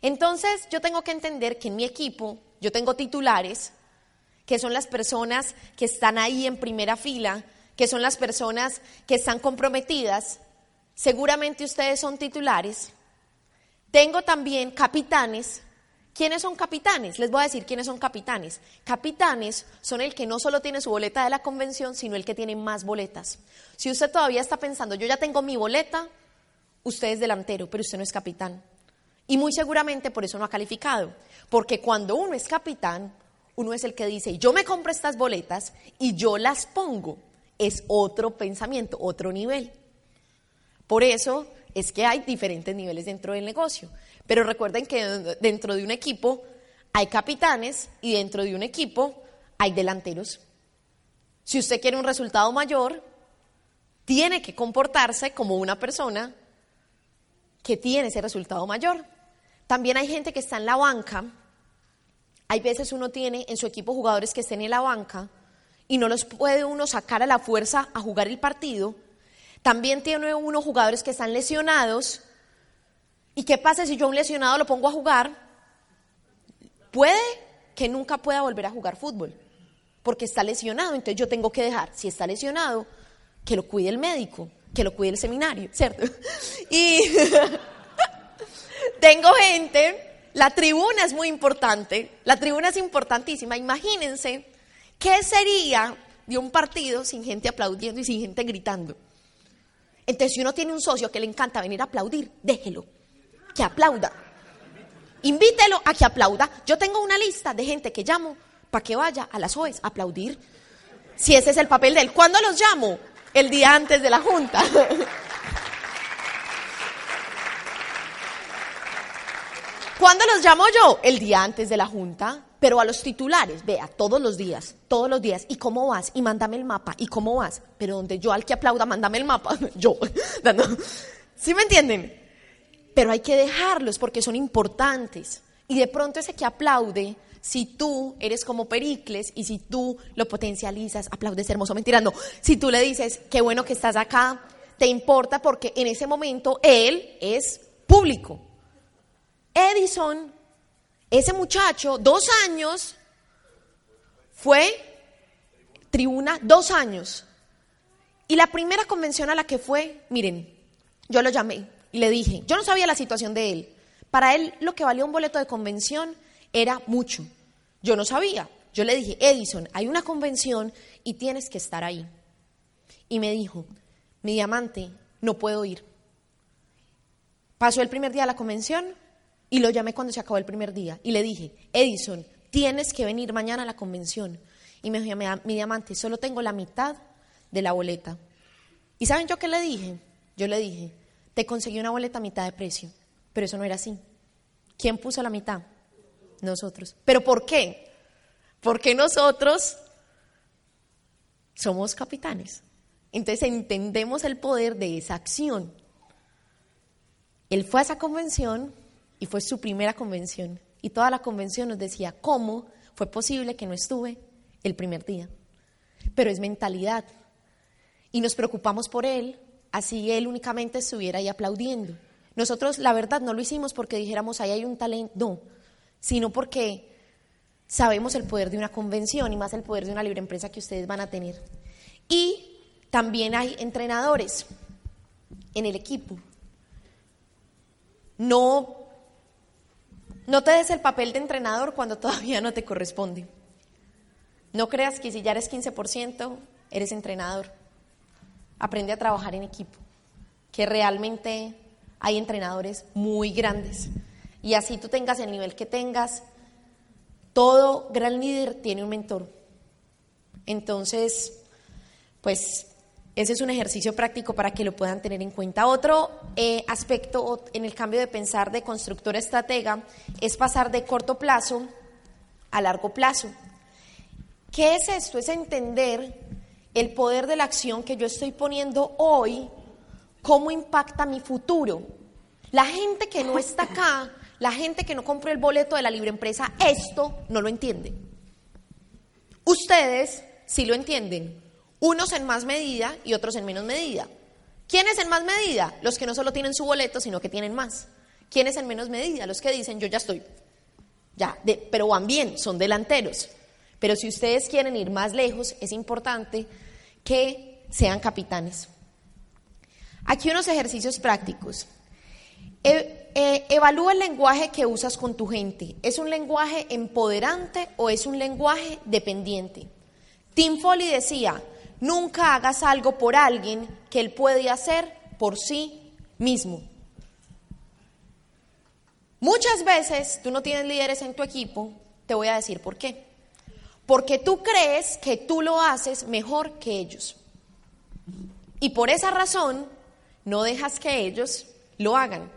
A: Entonces yo tengo que entender que en mi equipo yo tengo titulares, que son las personas que están ahí en primera fila, que son las personas que están comprometidas. Seguramente ustedes son titulares. Tengo también capitanes. ¿Quiénes son capitanes? Les voy a decir quiénes son capitanes. Capitanes son el que no solo tiene su boleta de la convención, sino el que tiene más boletas. Si usted todavía está pensando, yo ya tengo mi boleta, usted es delantero, pero usted no es capitán. Y muy seguramente por eso no ha calificado. Porque cuando uno es capitán, uno es el que dice, yo me compro estas boletas y yo las pongo. Es otro pensamiento, otro nivel. Por eso es que hay diferentes niveles dentro del negocio. Pero recuerden que dentro de un equipo hay capitanes y dentro de un equipo hay delanteros. Si usted quiere un resultado mayor, tiene que comportarse como una persona que tiene ese resultado mayor. También hay gente que está en la banca. Hay veces uno tiene en su equipo jugadores que estén en la banca y no los puede uno sacar a la fuerza a jugar el partido. También tiene uno jugadores que están lesionados. ¿Y qué pasa si yo a un lesionado lo pongo a jugar? Puede que nunca pueda volver a jugar fútbol porque está lesionado. Entonces yo tengo que dejar, si está lesionado, que lo cuide el médico que lo cuide el seminario, ¿cierto? Y tengo gente, la tribuna es muy importante, la tribuna es importantísima. Imagínense qué sería de un partido sin gente aplaudiendo y sin gente gritando. Entonces, si uno tiene un socio que le encanta venir a aplaudir, déjelo, que aplauda. Invítelo a que aplauda. Yo tengo una lista de gente que llamo para que vaya a las OES a aplaudir. Si ese es el papel de él. ¿Cuándo los llamo? el día antes de la junta. ¿Cuándo los llamo yo? El día antes de la junta, pero a los titulares, vea, todos los días, todos los días, ¿y cómo vas? Y mándame el mapa, ¿y cómo vas? Pero donde yo al que aplauda, mándame el mapa, yo, ¿sí me entienden? Pero hay que dejarlos porque son importantes. Y de pronto ese que aplaude si tú eres como Pericles y si tú lo potencializas, aplaudes hermoso, mentirando. Si tú le dices, qué bueno que estás acá, te importa porque en ese momento él es público. Edison, ese muchacho, dos años, fue tribuna dos años. Y la primera convención a la que fue, miren, yo lo llamé y le dije, yo no sabía la situación de él. Para él lo que valía un boleto de convención era mucho. Yo no sabía. Yo le dije, Edison, hay una convención y tienes que estar ahí. Y me dijo, mi diamante, no puedo ir. Pasó el primer día de la convención y lo llamé cuando se acabó el primer día y le dije, Edison, tienes que venir mañana a la convención. Y me dijo, mi diamante, solo tengo la mitad de la boleta. ¿Y saben yo qué le dije? Yo le dije, te conseguí una boleta a mitad de precio, pero eso no era así. ¿Quién puso la mitad? Nosotros. ¿Pero por qué? Porque nosotros somos capitanes. Entonces entendemos el poder de esa acción. Él fue a esa convención y fue su primera convención. Y toda la convención nos decía, ¿cómo fue posible que no estuve el primer día? Pero es mentalidad. Y nos preocupamos por él, así él únicamente estuviera ahí aplaudiendo. Nosotros, la verdad, no lo hicimos porque dijéramos, ahí hay un talento, no, sino porque sabemos el poder de una convención y más el poder de una libre empresa que ustedes van a tener. Y también hay entrenadores en el equipo. No, no te des el papel de entrenador cuando todavía no te corresponde. No creas que si ya eres 15%, eres entrenador. Aprende a trabajar en equipo, que realmente hay entrenadores muy grandes. Y así tú tengas el nivel que tengas, todo gran líder tiene un mentor. Entonces, pues ese es un ejercicio práctico para que lo puedan tener en cuenta. Otro eh, aspecto en el cambio de pensar de constructor estratega es pasar de corto plazo a largo plazo. ¿Qué es esto? Es entender el poder de la acción que yo estoy poniendo hoy, cómo impacta mi futuro. La gente que no está acá, la gente que no compró el boleto de la libre empresa, esto no lo entiende. Ustedes sí lo entienden unos en más medida y otros en menos medida. ¿Quiénes en más medida? Los que no solo tienen su boleto, sino que tienen más. ¿Quiénes en menos medida? Los que dicen, yo ya estoy. Ya, pero van bien, son delanteros. Pero si ustedes quieren ir más lejos, es importante que sean capitanes. Aquí unos ejercicios prácticos. E, eh, evalúa el lenguaje que usas con tu gente. ¿Es un lenguaje empoderante o es un lenguaje dependiente? Tim Foley decía, Nunca hagas algo por alguien que él puede hacer por sí mismo. Muchas veces tú no tienes líderes en tu equipo, te voy a decir por qué. Porque tú crees que tú lo haces mejor que ellos. Y por esa razón no dejas que ellos lo hagan.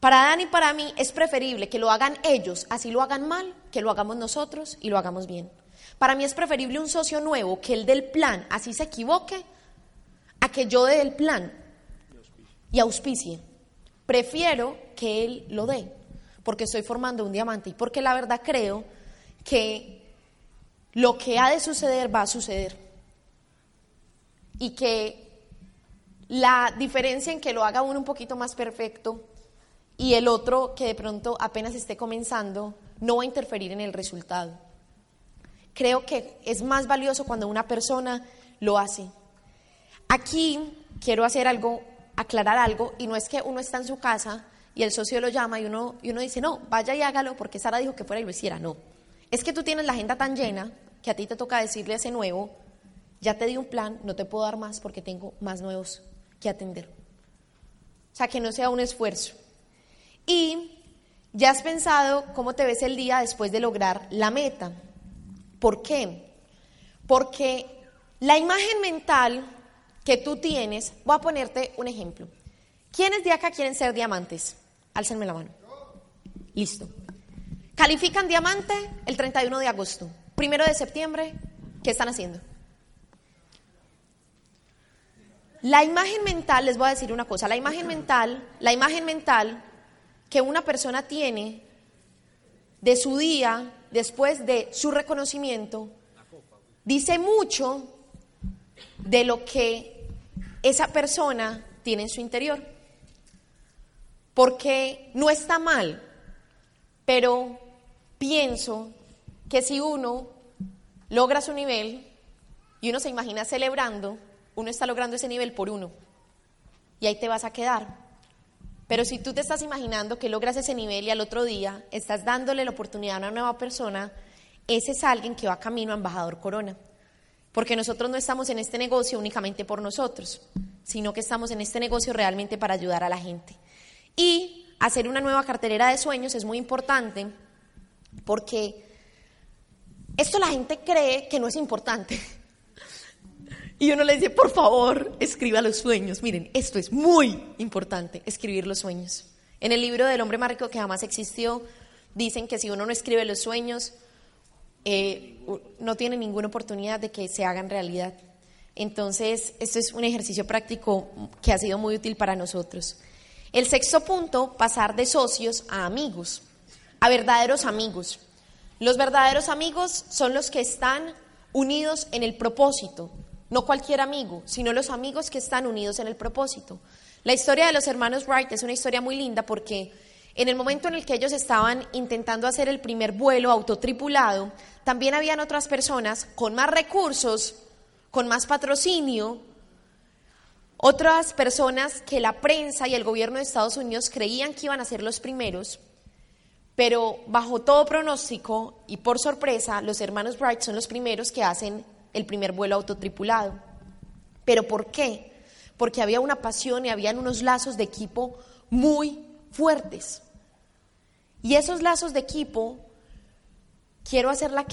A: Para Dan y para mí es preferible que lo hagan ellos, así lo hagan mal, que lo hagamos nosotros y lo hagamos bien. Para mí es preferible un socio nuevo que el del plan, así se equivoque, a que yo dé el plan y auspicie. Prefiero que él lo dé, porque estoy formando un diamante y porque la verdad creo que lo que ha de suceder va a suceder. Y que la diferencia en que lo haga uno un poquito más perfecto y el otro que de pronto apenas esté comenzando no va a interferir en el resultado creo que es más valioso cuando una persona lo hace. Aquí quiero hacer algo, aclarar algo, y no es que uno está en su casa y el socio lo llama y uno, y uno dice, no, vaya y hágalo porque Sara dijo que fuera y lo hiciera. No, es que tú tienes la agenda tan llena que a ti te toca decirle a ese nuevo, ya te di un plan, no te puedo dar más porque tengo más nuevos que atender. O sea, que no sea un esfuerzo. Y ya has pensado cómo te ves el día después de lograr la meta. ¿Por qué? Porque la imagen mental que tú tienes, voy a ponerte un ejemplo. ¿Quiénes de acá quieren ser diamantes? Álcenme la mano. Listo. Califican diamante el 31 de agosto. Primero de septiembre, ¿qué están haciendo? La imagen mental, les voy a decir una cosa, la imagen mental, la imagen mental que una persona tiene de su día después de su reconocimiento, dice mucho de lo que esa persona tiene en su interior. Porque no está mal, pero pienso que si uno logra su nivel y uno se imagina celebrando, uno está logrando ese nivel por uno. Y ahí te vas a quedar. Pero si tú te estás imaginando que logras ese nivel y al otro día estás dándole la oportunidad a una nueva persona, ese es alguien que va camino a embajador corona. Porque nosotros no estamos en este negocio únicamente por nosotros, sino que estamos en este negocio realmente para ayudar a la gente. Y hacer una nueva cartelera de sueños es muy importante porque esto la gente cree que no es importante. Y uno le dice, por favor, escriba los sueños. Miren, esto es muy importante, escribir los sueños. En el libro del hombre más que jamás existió, dicen que si uno no escribe los sueños, eh, no tiene ninguna oportunidad de que se hagan realidad. Entonces, esto es un ejercicio práctico que ha sido muy útil para nosotros. El sexto punto, pasar de socios a amigos, a verdaderos amigos. Los verdaderos amigos son los que están unidos en el propósito, no cualquier amigo, sino los amigos que están unidos en el propósito. La historia de los hermanos Wright es una historia muy linda porque en el momento en el que ellos estaban intentando hacer el primer vuelo autotripulado, también habían otras personas con más recursos, con más patrocinio, otras personas que la prensa y el gobierno de Estados Unidos creían que iban a ser los primeros, pero bajo todo pronóstico y por sorpresa, los hermanos Wright son los primeros que hacen el primer vuelo autotripulado. ¿Pero por qué? Porque había una pasión y habían unos lazos de equipo muy fuertes. Y esos lazos de equipo, quiero hacer la,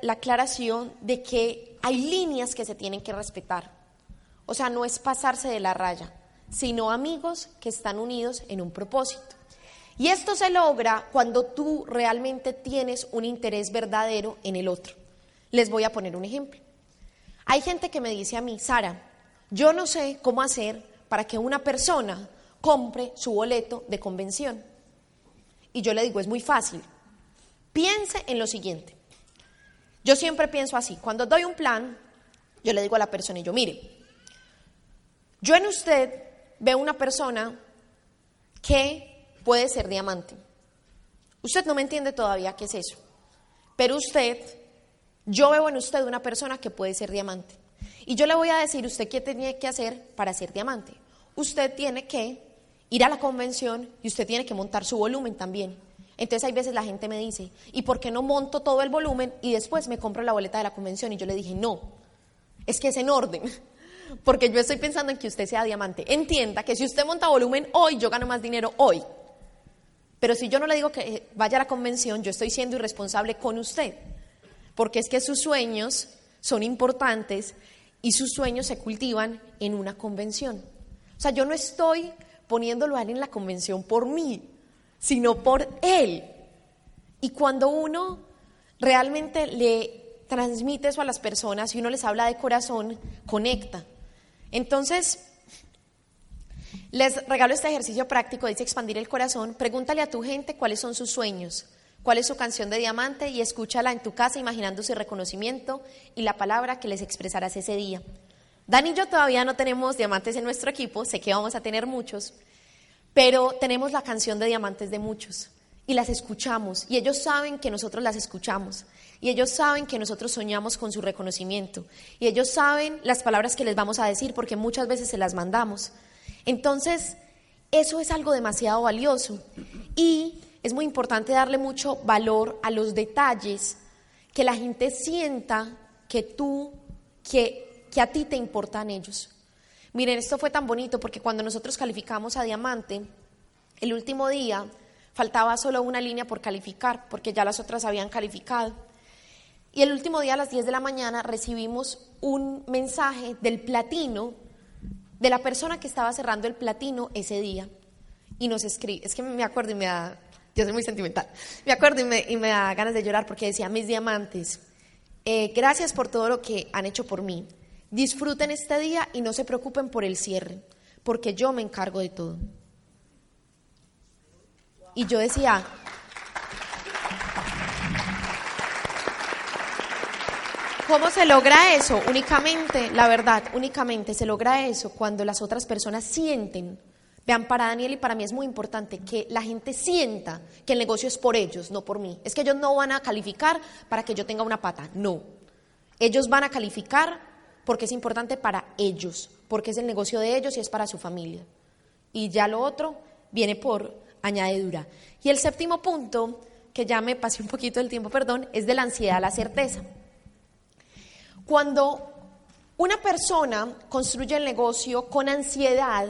A: la aclaración de que hay líneas que se tienen que respetar. O sea, no es pasarse de la raya, sino amigos que están unidos en un propósito. Y esto se logra cuando tú realmente tienes un interés verdadero en el otro. Les voy a poner un ejemplo. Hay gente que me dice a mí, Sara, yo no sé cómo hacer para que una persona compre su boleto de convención. Y yo le digo, es muy fácil. Piense en lo siguiente. Yo siempre pienso así. Cuando doy un plan, yo le digo a la persona, y yo, mire, yo en usted veo una persona que puede ser diamante. Usted no me entiende todavía qué es eso, pero usted, yo veo en usted una persona que puede ser diamante. Y yo le voy a decir, usted qué tiene que hacer para ser diamante. Usted tiene que ir a la convención y usted tiene que montar su volumen también. Entonces hay veces la gente me dice, ¿y por qué no monto todo el volumen y después me compro la boleta de la convención? Y yo le dije, no, es que es en orden, porque yo estoy pensando en que usted sea diamante. Entienda que si usted monta volumen hoy, yo gano más dinero hoy. Pero si yo no le digo que vaya a la convención, yo estoy siendo irresponsable con usted, porque es que sus sueños son importantes y sus sueños se cultivan en una convención. O sea, yo no estoy poniéndolo a él en la convención por mí, sino por él. Y cuando uno realmente le transmite eso a las personas y uno les habla de corazón, conecta. Entonces, les regalo este ejercicio práctico, dice expandir el corazón. Pregúntale a tu gente cuáles son sus sueños, cuál es su canción de diamante y escúchala en tu casa imaginando su reconocimiento y la palabra que les expresarás ese día. Dani y yo todavía no tenemos diamantes en nuestro equipo, sé que vamos a tener muchos, pero tenemos la canción de diamantes de muchos y las escuchamos y ellos saben que nosotros las escuchamos y ellos saben que nosotros soñamos con su reconocimiento y ellos saben las palabras que les vamos a decir porque muchas veces se las mandamos. Entonces, eso es algo demasiado valioso y es muy importante darle mucho valor a los detalles, que la gente sienta que tú, que, que a ti te importan ellos. Miren, esto fue tan bonito porque cuando nosotros calificamos a diamante, el último día faltaba solo una línea por calificar, porque ya las otras habían calificado. Y el último día a las 10 de la mañana recibimos un mensaje del platino de la persona que estaba cerrando el platino ese día y nos escribe, es que me acuerdo y me da, yo soy muy sentimental, me acuerdo y me, da ganas de llorar porque decía, mis diamantes, eh, gracias por todo lo que han hecho por mí, disfruten este día y no se preocupen por el cierre, porque yo me encargo de todo. Y yo decía, ¿Cómo se logra eso? Únicamente, la verdad, únicamente se logra eso cuando las otras personas sienten. Vean, para Daniel y para mí es muy importante que la gente sienta que el negocio es por ellos, no por mí. Es que ellos no van a calificar para que yo tenga una pata, no. Ellos van a calificar porque es importante para ellos, porque es el negocio de ellos y es para su familia. Y ya lo otro viene por añadidura. Y el séptimo punto que ya me pasé un poquito del tiempo, perdón, es de la ansiedad a la certeza. Cuando una persona construye el negocio con ansiedad,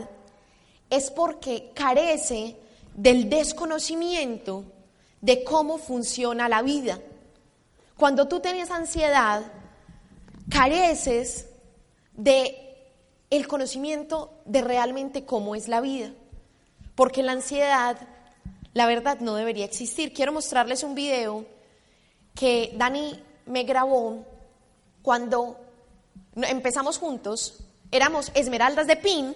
A: es porque carece del desconocimiento de cómo funciona la vida. Cuando tú tienes ansiedad, careces de el conocimiento de realmente cómo es la vida. Porque la ansiedad, la verdad, no debería existir. Quiero mostrarles un video que Dani me grabó cuando empezamos juntos. Éramos esmeraldas de pin,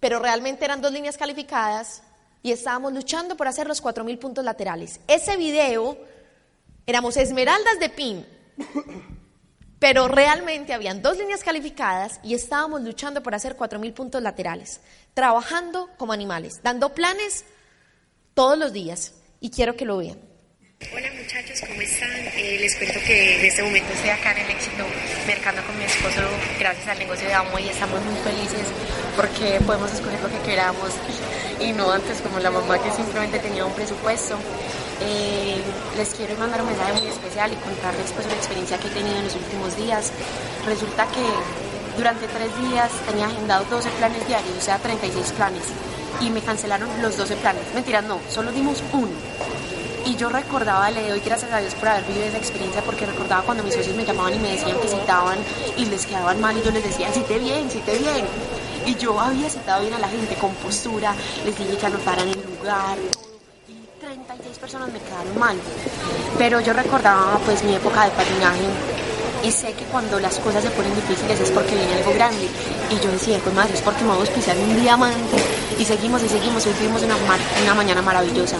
A: pero realmente eran dos líneas calificadas y estábamos luchando por hacer los 4.000 puntos laterales. Ese video, éramos esmeraldas de pin, pero realmente habían dos líneas calificadas y estábamos luchando por hacer 4.000 puntos laterales, trabajando como animales, dando planes todos los días. Y quiero que lo vean.
C: Hola muchachos, ¿cómo están? Eh, les cuento que en este momento estoy acá en el éxito mercando con mi esposo gracias al negocio de Amo y estamos muy felices porque podemos escoger lo que queramos y no antes como la mamá que simplemente tenía un presupuesto. Eh, les quiero mandar un mensaje muy especial y contarles pues una experiencia que he tenido en los últimos días. Resulta que durante tres días tenía agendado 12 planes diarios, o sea 36 planes, y me cancelaron los 12 planes. Mentiras, no, solo dimos uno y yo recordaba, le doy gracias a Dios por haber vivido esa experiencia, porque recordaba cuando mis socios me llamaban y me decían que citaban y les quedaban mal y yo les decía, cite bien, cite bien. Y yo había citado bien a la gente con postura, les dije que anotaran el lugar, y 36 personas me quedaron mal. Pero yo recordaba pues mi época de patinaje y sé que cuando las cosas se ponen difíciles es porque viene algo grande. Y yo decía, pues madre, es porque me vamos a pisar un diamante. Y seguimos y seguimos y tuvimos una, una mañana maravillosa.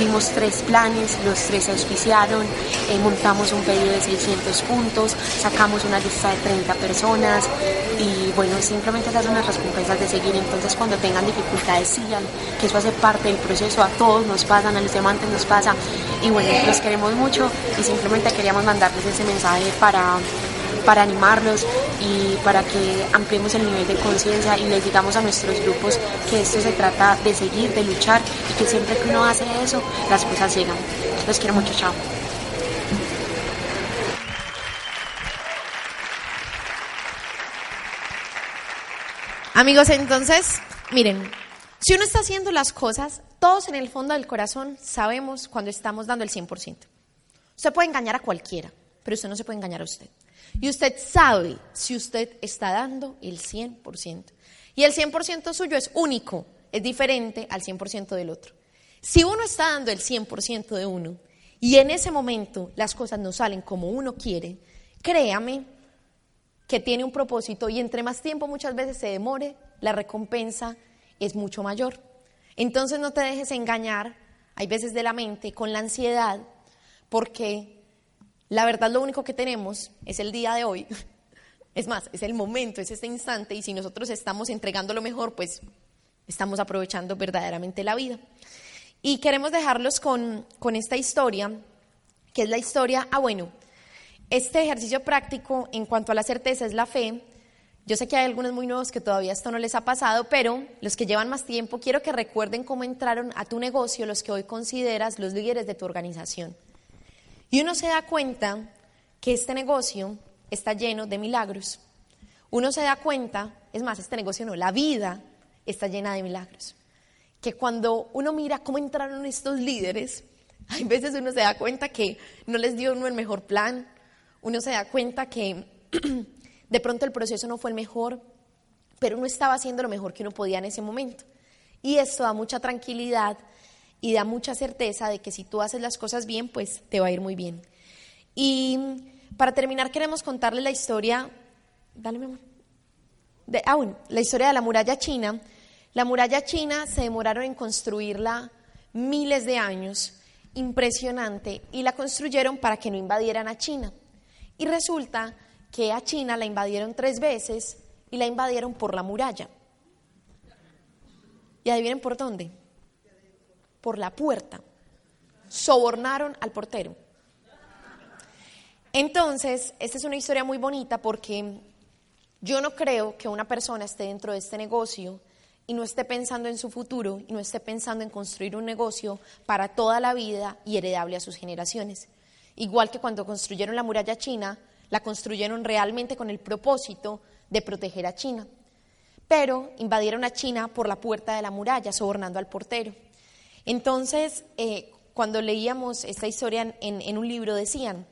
C: Dimos tres planes, los tres se auspiciaron, eh, montamos un pedido de 600 puntos, sacamos una lista de 30 personas y bueno, simplemente esas son las recompensas de seguir. Entonces cuando tengan dificultades sigan, que eso hace parte del proceso, a todos nos pasan, a los diamantes nos pasa y bueno, los queremos mucho y simplemente queríamos mandarles ese mensaje para para animarlos y para que ampliemos el nivel de conciencia y les digamos a nuestros grupos que esto se trata de seguir, de luchar y que siempre que uno hace eso, las cosas llegan. Los quiero mucho, chao.
A: Amigos, entonces, miren, si uno está haciendo las cosas, todos en el fondo del corazón sabemos cuando estamos dando el 100%. Usted puede engañar a cualquiera, pero usted no se puede engañar a usted. Y usted sabe si usted está dando el 100%. Y el 100% suyo es único, es diferente al 100% del otro. Si uno está dando el 100% de uno y en ese momento las cosas no salen como uno quiere, créame que tiene un propósito y entre más tiempo muchas veces se demore, la recompensa es mucho mayor. Entonces no te dejes engañar, hay veces de la mente, con la ansiedad, porque la verdad lo único que tenemos es el día de hoy. Es más, es el momento, es este instante y si nosotros estamos entregando lo mejor, pues estamos aprovechando verdaderamente la vida. Y queremos dejarlos con, con esta historia, que es la historia, ah bueno, este ejercicio práctico en cuanto a la certeza es la fe. Yo sé que hay algunos muy nuevos que todavía esto no les ha pasado, pero los que llevan más tiempo, quiero que recuerden cómo entraron a tu negocio los que hoy consideras los líderes de tu organización. Y uno se da cuenta que este negocio está lleno de milagros. Uno se da cuenta, es más, este negocio no, la vida está llena de milagros. Que cuando uno mira cómo entraron estos líderes, hay veces uno se da cuenta que no les dio uno el mejor plan, uno se da cuenta que de pronto el proceso no fue el mejor, pero uno estaba haciendo lo mejor que uno podía en ese momento. Y esto da mucha tranquilidad y da mucha certeza de que si tú haces las cosas bien, pues te va a ir muy bien. Y para terminar queremos contarle la historia, dale mi amor, de, ah, la historia de la muralla china. La muralla china se demoraron en construirla miles de años, impresionante, y la construyeron para que no invadieran a China. Y resulta que a China la invadieron tres veces y la invadieron por la muralla. ¿Y adivinen por dónde? Por la puerta. Sobornaron al portero. Entonces, esta es una historia muy bonita porque yo no creo que una persona esté dentro de este negocio y no esté pensando en su futuro y no esté pensando en construir un negocio para toda la vida y heredable a sus generaciones. Igual que cuando construyeron la muralla china, la construyeron realmente con el propósito de proteger a China. Pero invadieron a China por la puerta de la muralla, sobornando al portero. Entonces, eh, cuando leíamos esta historia en, en un libro, decían,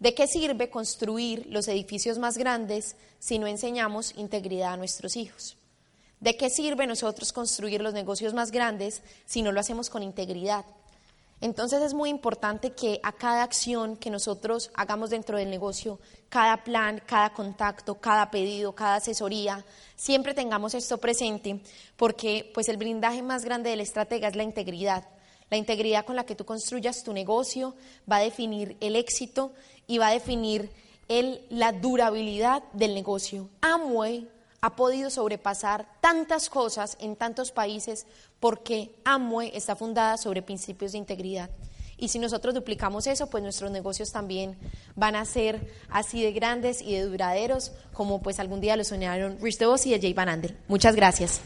A: ¿de qué sirve construir los edificios más grandes si no enseñamos integridad a nuestros hijos? ¿De qué sirve nosotros construir los negocios más grandes si no lo hacemos con integridad? Entonces es muy importante que a cada acción que nosotros hagamos dentro del negocio, cada plan, cada contacto, cada pedido, cada asesoría, siempre tengamos esto presente, porque pues el blindaje más grande del estratega es la integridad. La integridad con la que tú construyas tu negocio va a definir el éxito y va a definir el, la durabilidad del negocio. Amway ha podido sobrepasar tantas cosas en tantos países porque Amway está fundada sobre principios de integridad. Y si nosotros duplicamos eso, pues nuestros negocios también van a ser así de grandes y de duraderos como pues algún día lo soñaron Rich DeVos y de Jay Van Andel. Muchas gracias.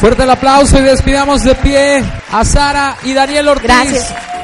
D: Fuerte el aplauso y despidamos de pie a Sara y Daniel Ortiz.
A: Gracias.